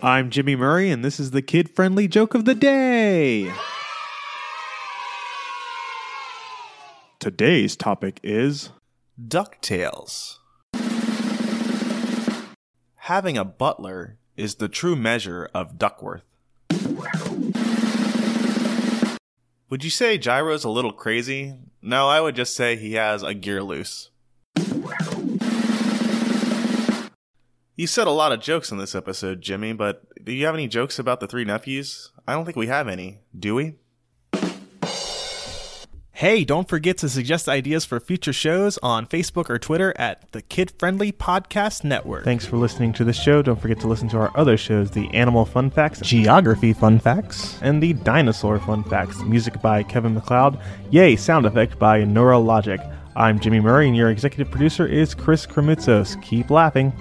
I'm Jimmy Murray, and this is the kid friendly joke of the day. Today's topic is DuckTales. Having a butler is the true measure of Duckworth. Would you say Gyro's a little crazy? No, I would just say he has a gear loose. You said a lot of jokes in this episode, Jimmy, but do you have any jokes about the three nephews? I don't think we have any, do we? Hey, don't forget to suggest ideas for future shows on Facebook or Twitter at the Kid Friendly Podcast Network. Thanks for listening to the show. Don't forget to listen to our other shows the Animal Fun Facts, Geography Fun Facts, and the Dinosaur Fun Facts. Music by Kevin MacLeod. Yay, sound effect by Neurologic. I'm Jimmy Murray, and your executive producer is Chris Kremitzos. Keep laughing.